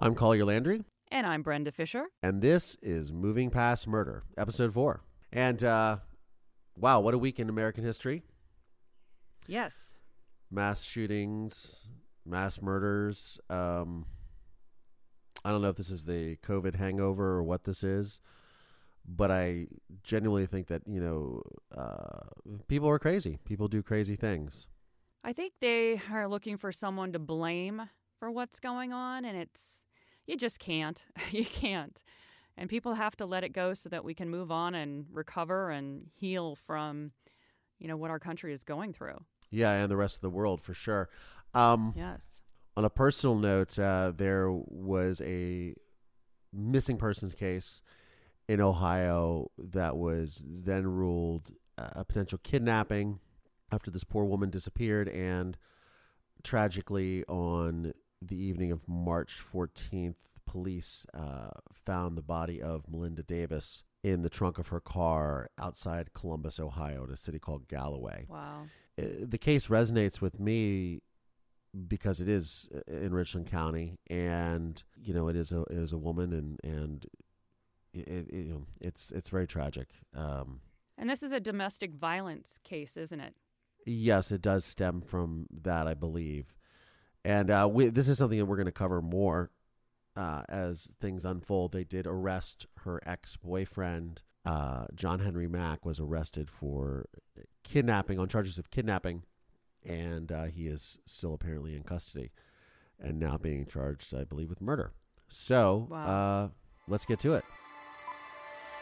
I'm Collier Landry, And I'm Brenda Fisher. and this is Moving Past Murder, episode four. And uh, wow, what a week in American history! Yes. Mass shootings, mass murders. Um, I don't know if this is the COVID hangover or what this is, but I genuinely think that you know uh, people are crazy. People do crazy things. I think they are looking for someone to blame for what's going on, and it's, you just can't. you can't. And people have to let it go so that we can move on and recover and heal from, you know, what our country is going through. Yeah, and the rest of the world for sure. Um, Yes. on a personal note, uh, there was a missing persons case in Ohio that was then ruled a potential kidnapping after this poor woman disappeared. And tragically, on the evening of March 14th, police uh, found the body of Melinda Davis in the trunk of her car outside Columbus, Ohio, in a city called Galloway Wow. uh, the case resonates with me because it is uh, in Richland County, and you know it is a it is a woman, and and it, it, you know it's it's very tragic. Um, And this is a domestic violence case, isn't it? yes, it does stem from that, I believe, and uh, we, this is something that we're going to cover more uh, as things unfold. They did arrest her ex boyfriend. Uh, John Henry Mack was arrested for kidnapping on charges of kidnapping, and uh, he is still apparently in custody and now being charged, I believe, with murder. So Wow. uh, let's get to it.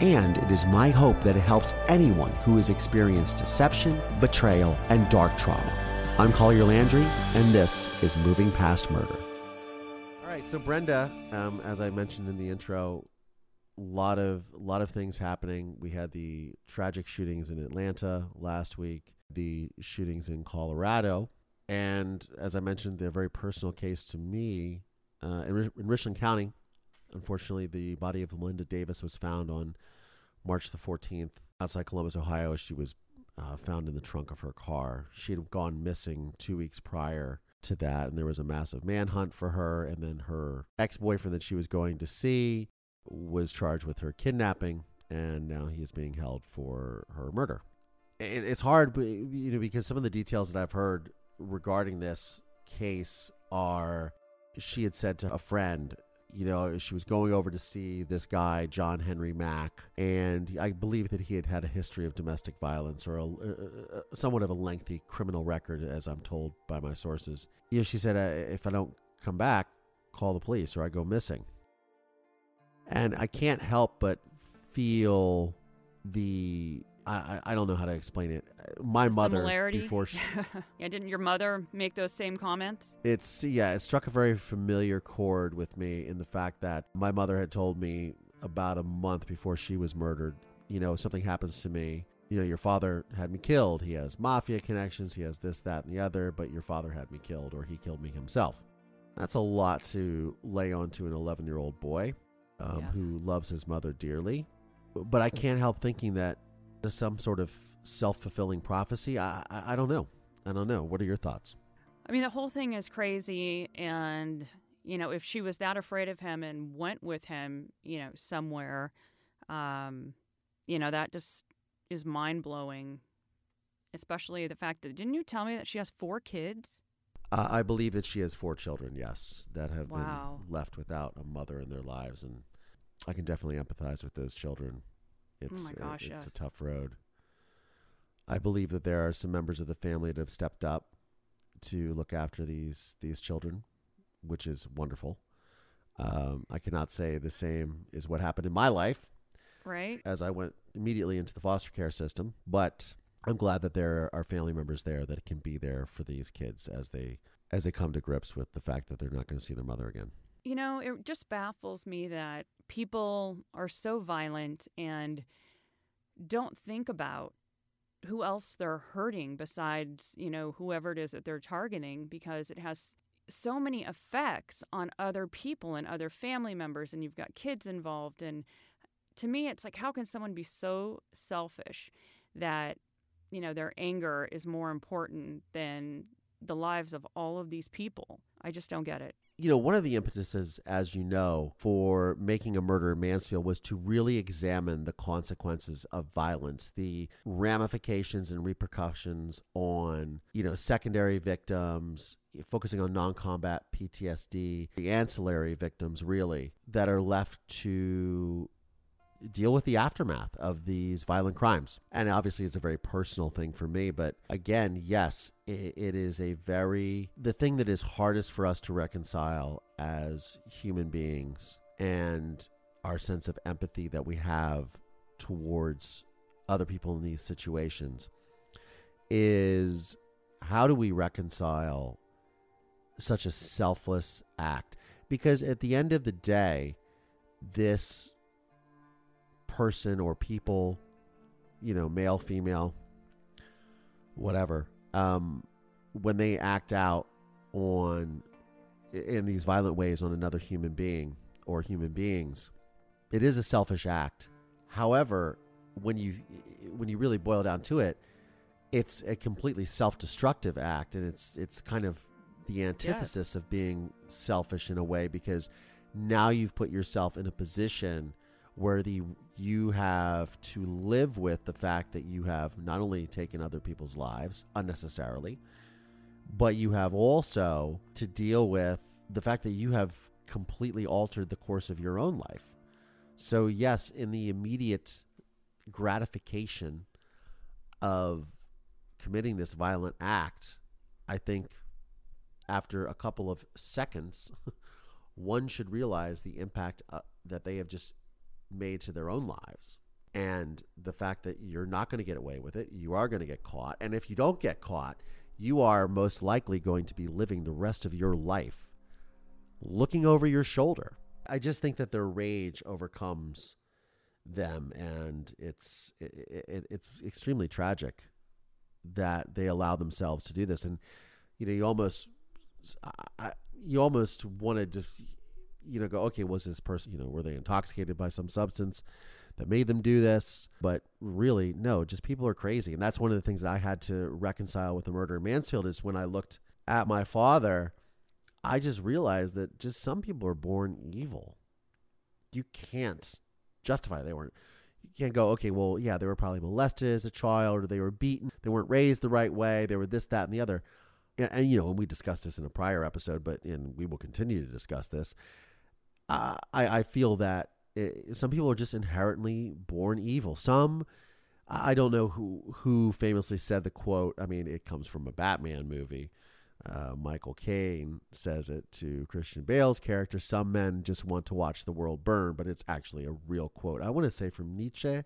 and it is my hope that it helps anyone who has experienced deception, betrayal, and dark trauma. I'm Collier Landry, and this is Moving Past Murder. All right, so Brenda, um, as I mentioned in the intro, a lot of lot of things happening. We had the tragic shootings in Atlanta last week, the shootings in Colorado, and as I mentioned, the very personal case to me uh, in, in Richland County. Unfortunately, the body of Melinda Davis was found on March the 14th outside Columbus, Ohio. She was uh, found in the trunk of her car. She had gone missing two weeks prior to that, and there was a massive manhunt for her. And then her ex boyfriend that she was going to see was charged with her kidnapping, and now he is being held for her murder. It, it's hard, you know, because some of the details that I've heard regarding this case are she had said to a friend, you know, she was going over to see this guy, John Henry Mack, and I believe that he had had a history of domestic violence or a, uh, somewhat of a lengthy criminal record, as I'm told by my sources. You know, she said, uh, if I don't come back, call the police or I go missing. And I can't help but feel the. I, I don't know how to explain it. My mother before she, yeah, didn't your mother make those same comments? it's yeah, it struck a very familiar chord with me in the fact that my mother had told me about a month before she was murdered. You know, something happens to me. You know, your father had me killed. He has mafia connections. He has this, that, and the other. But your father had me killed, or he killed me himself. That's a lot to lay onto an 11 year old boy um, Yes. who loves his mother dearly. But I can't help thinking that some sort of self fulfilling prophecy. I, I I don't know. I don't know. What are your thoughts? I mean, the whole thing is crazy. And, you know, if she was that afraid of him and went with him, you know, somewhere, um, you know, that just is mind blowing. Especially the fact that, didn't you tell me that she has four kids? Uh, I believe that she has four children, yes, that have Wow. been left without a mother in their lives, and I can definitely empathize with those children. It's Oh my gosh, it's yes. a tough road. I believe that there are some members of the family that have stepped up to look after these these children, which is wonderful. Um, I cannot say the same is what happened in my life Right? as I went immediately into the foster care system, but I'm glad that there are family members there that can be there for these kids as they as they come to grips with the fact that they're not going to see their mother again. You know, it just baffles me that people are so violent and don't think about who else they're hurting besides, you know, whoever it is that they're targeting because it has so many effects on other people and other family members and you've got kids involved and to me it's like how can someone be so selfish that you know their anger is more important than the lives of all of these people? I just don't get it you know, one of the impetuses, as you know, for making a murder in Mansfield was to really examine the consequences of violence, the ramifications and repercussions on, you know, secondary victims, focusing on non combat PTSD, the ancillary victims, really, that are left to deal with the aftermath of these violent crimes. And obviously, it's a very personal thing for me. But again, yes, it, it is a very, the thing that is hardest for us to reconcile as human beings and our sense of empathy that we have towards other people in these situations is how do we reconcile such a selfless act? Because at the end of the day, this person or people, you know, male, female, whatever, um, when they act out on in these violent ways on another human being or human beings, it is a selfish act. However, when you when you really boil down to it, it's a completely self-destructive act, and it's it's kind of the antithesis yes. of being selfish in a way because now you've put yourself in a position where the you have to live with the fact that you have not only taken other people's lives unnecessarily, but you have also to deal with the fact that you have completely altered the course of your own life. So, yes, in the immediate gratification of committing this violent act, I think after a couple of seconds, one should realize the impact uh, that they have just made to their own lives. And the fact that you're not going to get away with it, you are going to get caught. And if you don't get caught, you are most likely going to be living the rest of your life looking over your shoulder. I just think that their rage overcomes them, and it's it, it, it's extremely tragic that they allow themselves to do this. And you know, you almost I, you almost wanted to you know, go, okay, was this person, you know, were they intoxicated by some substance that made them do this? But really, no, just people are crazy. And that's one of the things that I had to reconcile with the murder in Mansfield is when I looked at my father, I just realized that just some people are born evil. You can't justify they weren't. You can't go, okay, well, yeah, they were probably molested as a child or they were beaten. They weren't raised the right way. They were this, that, and the other. And, and you know, and we discussed this in a prior episode, but and we will continue to discuss this I, I feel that it, some people are just inherently born evil. Some, I don't know who who famously said the quote. I mean, it comes from a Batman movie. Uh, Michael Caine says it to Christian Bale's character. Some men just want to watch the world burn, but it's actually a real quote. I want to say from Nietzsche,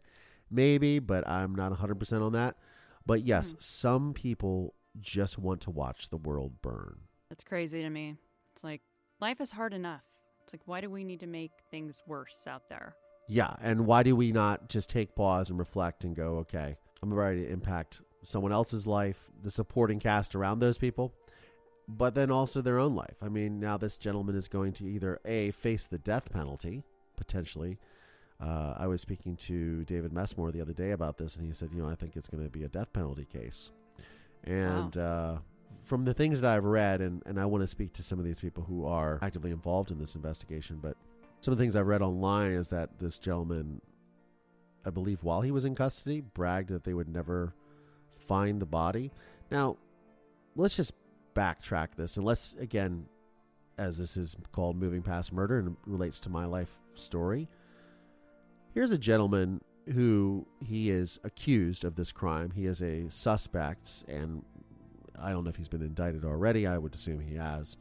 maybe, but I'm not 100% on that. But yes, mm. some people just want to watch the world burn. That's crazy to me. It's like life is hard enough. It's like, why do we need to make things worse out there? Yeah. And why do we not just take pause and reflect and go, okay, I'm ready to impact someone else's life, the supporting cast around those people, but then also their own life? I mean, now this gentleman is going to either A, face the death penalty, potentially. Uh, I was speaking to David Messmore the other day about this, and he said, you know, I think it's going to be a death penalty case. And, wow. uh, from the things that I've read, and, and I want to speak to some of these people who are actively involved in this investigation, but some of the things I've read online is that this gentleman, I believe, while he was in custody, bragged that they would never find the body. Now, let's just backtrack this and let's, again, as this is called Moving Past Murder and relates to my life story. Here's a gentleman who he is accused of this crime. He is a suspect, and I don't know if he's been indicted already. I would assume he has.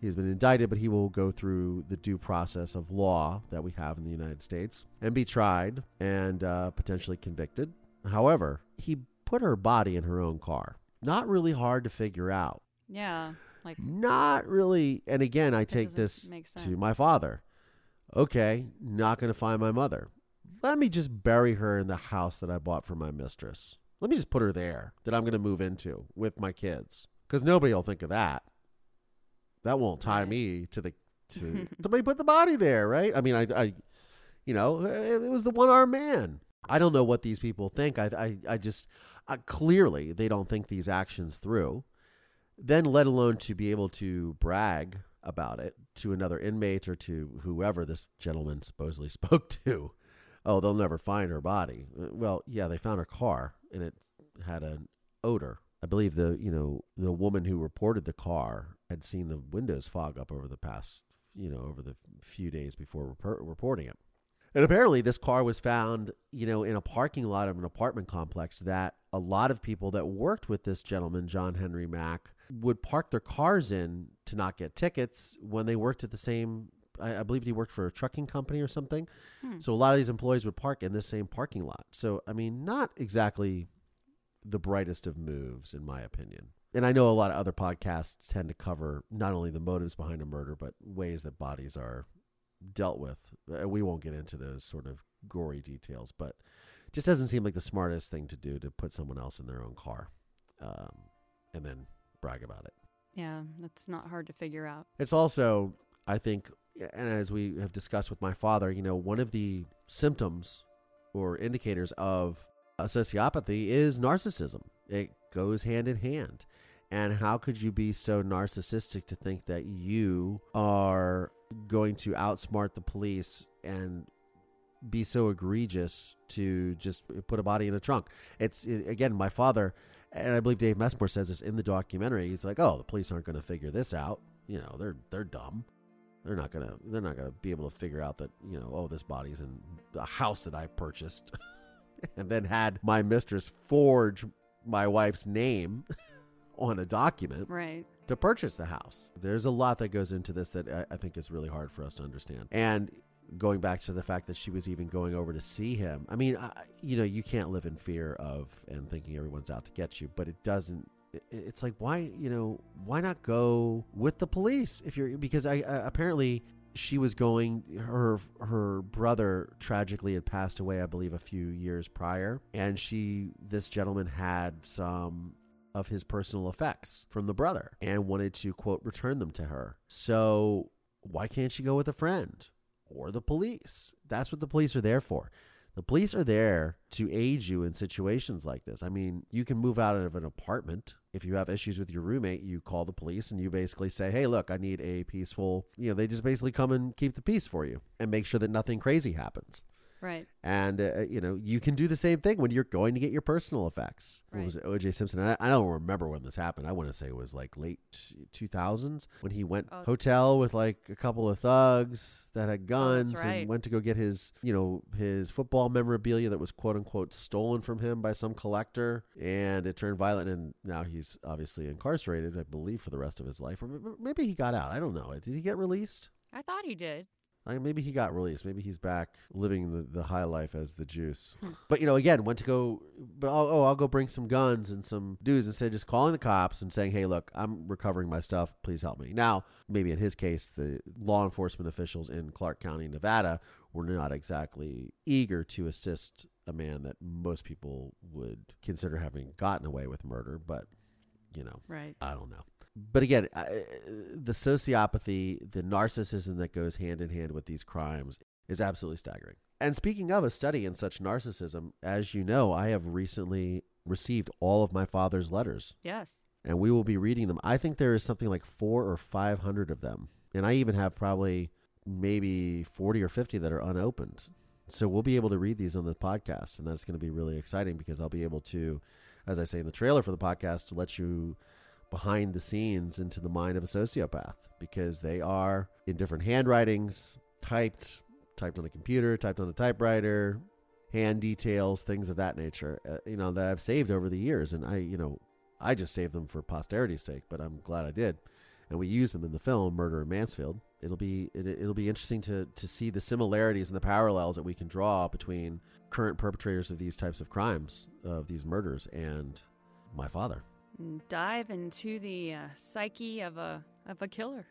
He's been indicted, but he will go through the due process of law that we have in the United States and be tried and uh, potentially convicted. However, he put her body in her own car. Not really hard to figure out. Yeah. Like Not really. And again, I take this to my father. Okay, not going to find my mother. Let me just bury her in the house that I bought for my mistress. Let me just put her there that I'm going to move into with my kids. Because nobody will think of that. That won't tie me to the to somebody put the body there, right? I mean, I, I you know, it, it was the one armed man. I don't know what these people think. I, I, I just uh, clearly they don't think these actions through. Then, let alone to be able to brag about it to another inmate or to whoever this gentleman supposedly spoke to. Oh, they'll never find her body. Uh, Well, yeah, they found her car and it had an odor. I believe the you know the woman who reported the car had seen the windows fog up over the past you know over the few days before repor- reporting it. And apparently, this car was found, you know, in a parking lot of an apartment complex that a lot of people that worked with this gentleman, John Henry Mack, would park their cars in to not get tickets when they worked at the same. I, I believe he worked for a trucking company or something. So a lot of these employees would park in this same parking lot. So I mean, not exactly the brightest of moves, in my opinion. And I know a lot of other podcasts tend to cover not only the motives behind a murder, but ways that bodies are dealt with. Uh, We won't get into those sort of gory details, but just doesn't seem like the smartest thing to do to put someone else in their own car um, and then brag about it. yeah, that's not hard to figure out. It's also, I think, and as we have discussed with my father, you know, one of the symptoms or indicators of a sociopathy is narcissism. It goes hand in hand. And how could you be so narcissistic to think that you are going to outsmart the police and be so egregious to just put a body in a trunk? It's it, again, my father, and I believe Dave Messmore says this in the documentary. He's like, "Oh, the police aren't going to figure this out. You know, they're they're dumb. They're not gonna they're not gonna be able to figure out that you know, oh, this body's in a house that I purchased, and then had my mistress forge my wife's name on a document Right. to purchase the house. There's a lot that goes into this that I, I think is really hard for us to understand. And going back to the fact that she was even going over to see him, I mean, I, you know, you can't live in fear of and thinking everyone's out to get you, but it doesn't. It- It's like why you know why not go with the police if you're because I uh, apparently she was going her her brother tragically had passed away I believe a few years prior and she this gentleman had some of his personal effects from the brother and wanted to quote return them to her. So why can't she go with a friend or the police? That's what the police are there for. The police are there to aid you in situations like this. I mean, you can move out of an apartment. If you have issues with your roommate, you call the police and you basically say, hey, look, I need a peaceful, you know, they just basically come and keep the peace for you and make sure that nothing crazy happens. Right. And uh, you know, you can do the same thing when you're going to get your personal effects. What was it, O.J. Simpson? I, I don't remember when this happened. I want to say it was like late two thousands when he went Oh. hotel with like a couple of thugs that had guns right. and went to go get his, you know, his football memorabilia that was quote unquote stolen from him by some collector, and it turned violent. And now he's obviously incarcerated, I believe, for the rest of his life, or maybe he got out. I don't know. Did he get released? I thought he did. Like maybe he got released. Maybe he's back living the, the high life as the juice. Hmm. But you know, again, went to go. But I'll, oh, I'll go bring some guns and some dudes instead of just calling the cops and saying, "Hey, look, I'm recovering my stuff. Please help me." Now, maybe in his case, the law enforcement officials in Clark County, Nevada, were not exactly eager to assist a man that most people would consider having gotten away with murder. But you know, Right. I don't know. But again, I, the sociopathy, the narcissism that goes hand in hand with these crimes is absolutely staggering. And speaking of a study in such narcissism, as you know, I have recently received all of my father's letters, Yes. and we will be reading them. I think there is something like four or five hundred of them, and I even have probably maybe forty or fifty that are unopened. So we'll be able to read these on the podcast, and that's going to be really exciting because I'll be able to, as I say in the trailer for the podcast, to let you behind the scenes into the mind of a sociopath because they are in different handwritings, typed, typed on a computer, typed on a typewriter, hand details, things of that nature. Uh, you know that I've saved over the years, and I, you know, I just saved them for posterity's sake, but I'm glad I did. And we use them in the film Murder in Mansfield. It'll be it, it'll be interesting to to see the similarities and the parallels that we can draw between current perpetrators of these types of crimes, of these murders, and my father. And dive into the uh, psyche of a of a killer.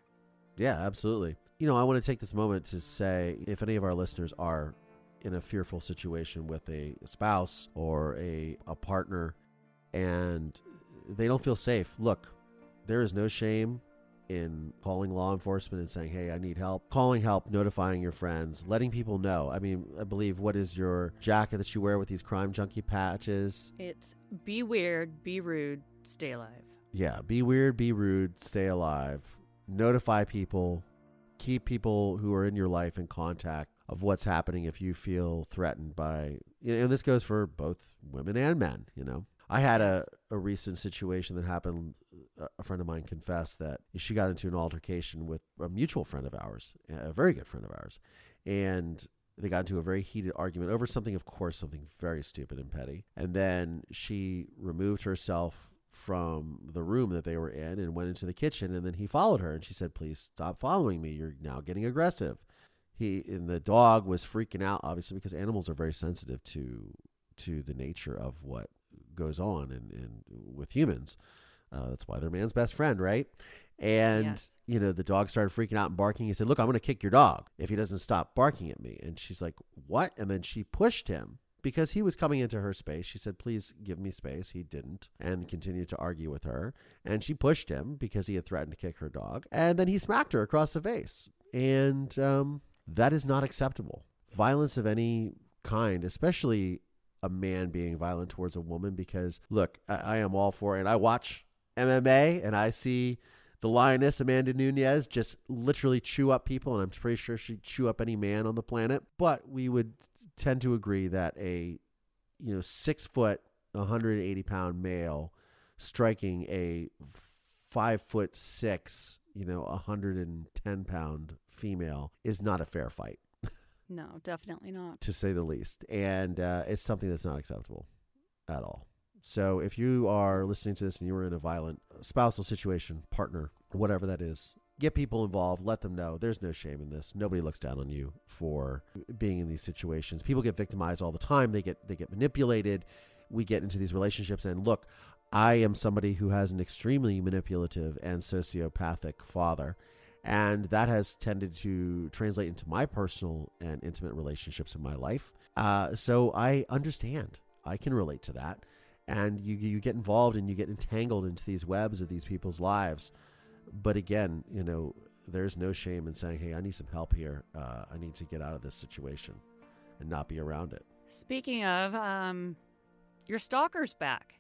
Yeah, absolutely. You know, I want to take this moment to say if any of our listeners are in a fearful situation with a spouse or a, a partner and they don't feel safe, look, there is no shame in calling law enforcement and saying, hey, I need help. Calling help, notifying your friends, letting people know. I mean, I believe what is your jacket that you wear with these crime junkie patches? It's be weird, be rude, stay alive. Yeah, be weird, be rude, stay alive. Notify people, keep people who are in your life in contact of what's happening if you feel threatened by you know, and this goes for both women and men, you know. I had a, a recent situation that happened. Uh, a friend of mine confessed that she got into an altercation with a mutual friend of ours, a very good friend of ours. And they got into a very heated argument over something, of course, something very stupid and petty. And then she removed herself from the room that they were in and went into the kitchen. And then he followed her and she said, Please stop following me. You're now getting aggressive. He and the dog was freaking out, obviously, because animals are very sensitive to to the nature of what goes on and in, with humans. Uh, that's why they're man's best friend, right? And Yes. you know, the dog started freaking out and barking. He said, "Look, I'm going to kick your dog if he doesn't stop barking at me." And she's like, "What?" And then she pushed him because he was coming into her space. She said, "Please give me space." He didn't, and continued to argue with her. And she pushed him because he had threatened to kick her dog. And then he smacked her across the face. And um, that is not acceptable. Violence of any kind, especially a man being violent towards a woman, because look, I, I am all for it. And I watch MMA and I see the lioness Amanda Nunes just literally chew up people, and I'm pretty sure she'd chew up any man on the planet. But we would tend to agree that a you know six foot, 180 pound male striking a five foot six, you know, 110 pound female is not a fair fight, No, definitely not. to say the least, and uh, it's something that's not acceptable at all. So if you are listening to this and you are in a violent spousal situation, partner, whatever that is, get people involved, let them know. There's no shame in this. Nobody looks down on you for being in these situations. People get victimized all the time. They get they get manipulated. We get into these relationships and look, I am somebody who has an extremely manipulative and sociopathic father. And that has tended to translate into my personal and intimate relationships in my life. Uh, so I understand. I can relate to that and you you get involved and you get entangled into these webs of these people's lives. But again, you know, there's no shame in saying, "Hey, I need some help here. Uh, I need to get out of this situation and not be around it." Speaking of, um, your stalker's back.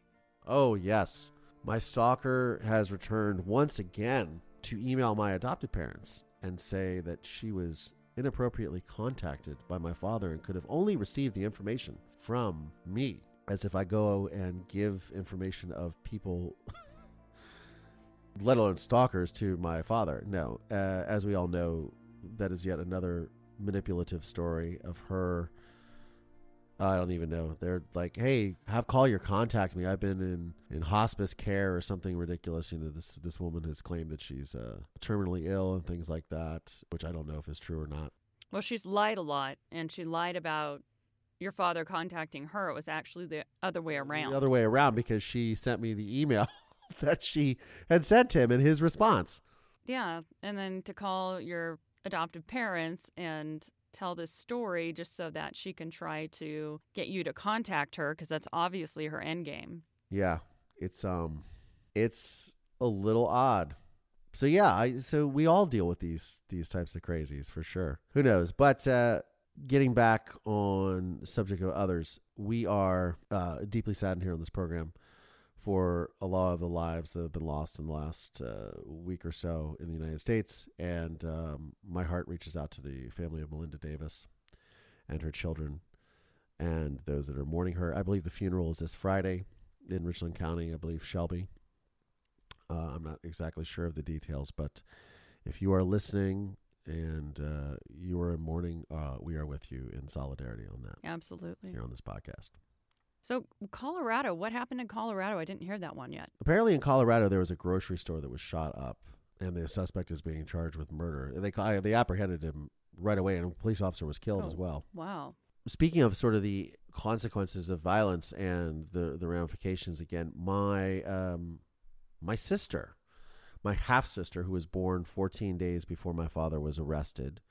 Oh yes, my stalker has returned once again to email my adopted parents and say that she was inappropriately contacted by my father and could have only received the information from me as if I go and give information of people, let alone stalkers, to my father. No, uh, as we all know, that is yet another manipulative story of her. I don't even know. They're like, "Hey, have Collier contact me. I've been in, in hospice care or something ridiculous." You know, this this woman has claimed that she's uh, terminally ill and things like that, which I don't know if is true or not. Well, she's lied a lot, and she lied about your father contacting her. It was actually the other way around. The other way around because she sent me the email that she had sent him in his response. Yeah, and then to call your adoptive parents and tell this story just so that she can try to get you to contact her because that's obviously her end game. Yeah, it's um, it's a little odd. So yeah, I so we all deal with these these types of crazies for sure. Who knows? But uh, getting back on subject of others, we are uh, deeply saddened here on this program for a lot of the lives that have been lost in the last uh, week or so in the United States, and um, my heart reaches out to the family of Melinda Davis and her children and those that are mourning her. I believe the funeral is this Friday in Richland County. I believe Shelby. Uh, I'm not exactly sure of the details, but if you are listening and uh, you are in mourning, uh, we are with you in solidarity on that Absolutely. here on this podcast. So, Colorado, what happened in Colorado? I didn't hear that one yet. Apparently, in Colorado, there was a grocery store that was shot up, and the suspect is being charged with murder. They they apprehended him right away, and a police officer was killed as Oh. well. Wow. speaking of sort of the consequences of violence and the the ramifications again my um my sister, my half sister, who was born 14 days before my father was arrested,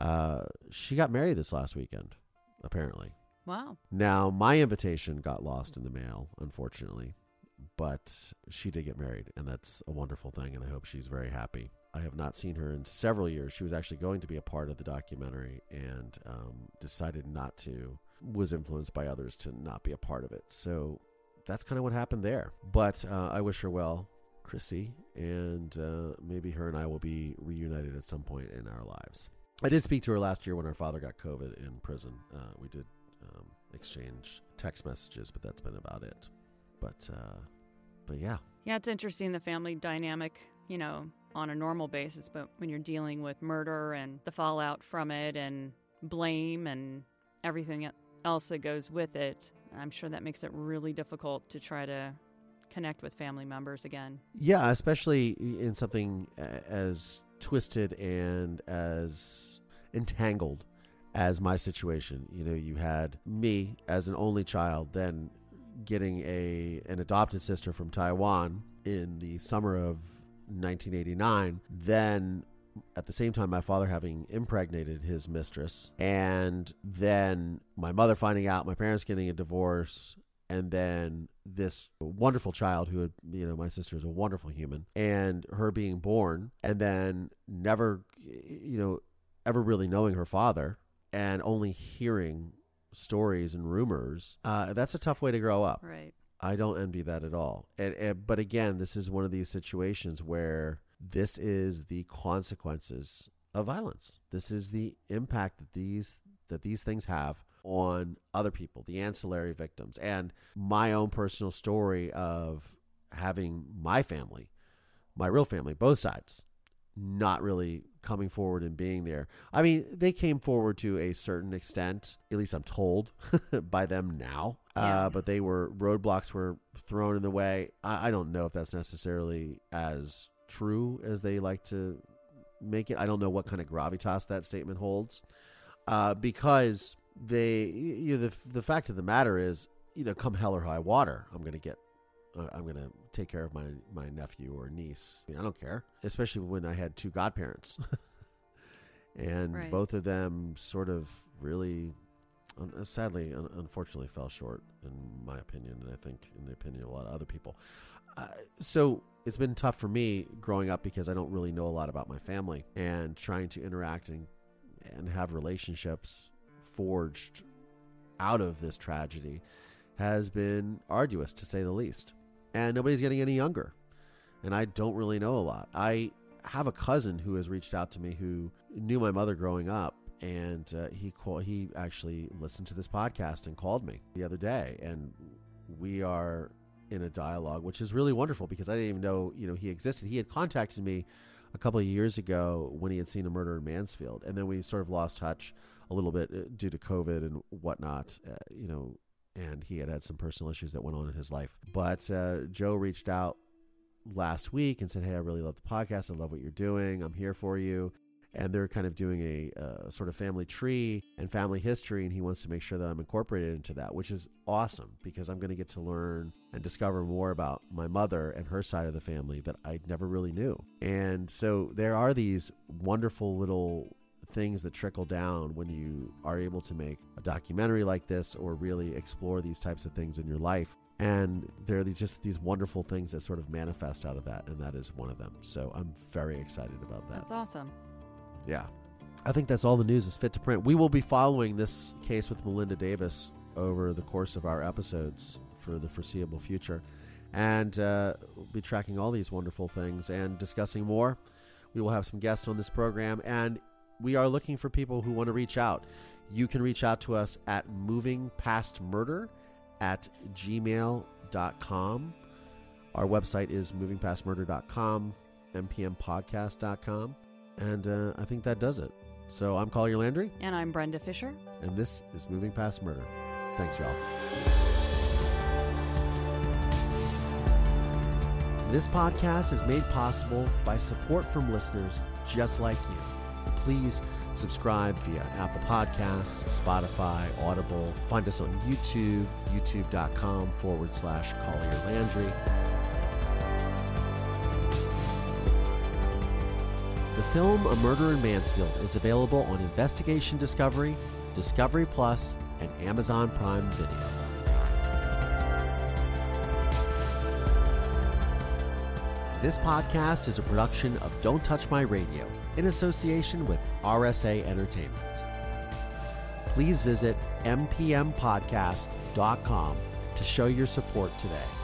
uh, she got married this last weekend, apparently. Wow. Now, my invitation got lost in the mail, unfortunately, but she did get married, and that's a wonderful thing, and I hope she's very happy. I have not seen her in several years. She was actually going to be a part of the documentary and um, decided not to, was influenced by others to not be a part of it. So that's kind of what happened there. But uh, I wish her well, Chrissy, and uh, maybe her and I will be reunited at some point in our lives. I did speak to her last year when her father got COVID in prison. Uh, we did um, exchange text messages, but that's been about it. But uh, but yeah, Yeah, it's interesting the family dynamic, you know, on a normal basis, but when you're dealing with murder and the fallout from it and blame and everything else that goes with it, I'm sure that makes it really difficult to try to connect with family members again. Yeah, especially in something as twisted and as entangled as my situation. You know, you had me as an only child, then getting a an adopted sister from Taiwan in the summer of 1989, then at the same time my father having impregnated his mistress and then my mother finding out my parents getting a divorce and then this wonderful child who had you know my sister is a wonderful human and her being born and then never you know ever really knowing her father and only hearing stories and rumors uh, that's a tough way to grow up Right. I don't envy that at all. And, and but again, this is one of these situations where this is the consequences of violence. This is the impact that these that these things have on other people, the ancillary victims, and my own personal story of having my family, my real family, both sides, not really coming forward and being there. I mean, they came forward to a certain extent, at least I'm told by them now. Yeah. Uh, but they were roadblocks were thrown in the way. I, I don't know if that's necessarily as true as they like to make it. I don't know what kind of gravitas that statement holds, uh, because they, you know, the the fact of the matter is, you know, come hell or high water, I'm going to get uh, I'm going to take care of my, my nephew or niece. I, mean, I don't care, especially when I had two godparents. and Right. both of them sort of really, un- uh, sadly, un- unfortunately, fell short, in my opinion, and I think in the opinion of a lot of other people. Uh, so it's been tough for me growing up because I don't really know a lot about my family and trying to interact and, and have relationships forged out of this tragedy has been arduous to say the least. And nobody's getting any younger. And I don't really know a lot. I have a cousin who has reached out to me who knew my mother growing up and uh, he call, he actually listened to this podcast and called me the other day and we are in a dialogue which is really wonderful because I didn't even know, you know, he existed. He had contacted me a couple of years ago when he had seen a murder in Mansfield and then we sort of lost touch a little bit uh, due to COVID and whatnot, uh, you know, and he had had some personal issues that went on in his life. But uh, Joe reached out last week and said, "Hey, I really love the podcast. I love what you're doing. I'm here for you." And they're kind of doing a uh, sort of family tree and family history, and he wants to make sure that I'm incorporated into that, which is awesome because I'm going to get to learn and discover more about my mother and her side of the family that I never really knew. And so there are these wonderful little things that trickle down when you are able to make a documentary like this or really explore these types of things in your life. And there are just these wonderful things that sort of manifest out of that, and that is one of them. So I'm very excited about that. That's awesome. Yeah. I think that's all the news is fit to print. We will be following this case with Melinda Davis over the course of our episodes for the foreseeable future and uh, we'll be tracking all these wonderful things and discussing more. We will have some guests on this program, and we are looking for people who want to reach out. You can reach out to us at movingpastmurder at gmail.com. Our website is movingpastmurder.com, mpmpodcast.com. And uh, I think that does it. So I'm Collier Landry, And I'm Brenda Fisher. and this is Moving Past Murder. Thanks, y'all. This podcast is made possible by support from listeners just like you please subscribe via Apple Podcasts, Spotify, Audible. Find us on YouTube, youtube.com forward slash Collier Landry. The film A Murder in Mansfield is available on Investigation Discovery, Discovery Plus, and Amazon Prime Video. This podcast is a production of Don't Touch My Radio in association with RSA Entertainment. Please visit mpmpodcast.com to show your support today.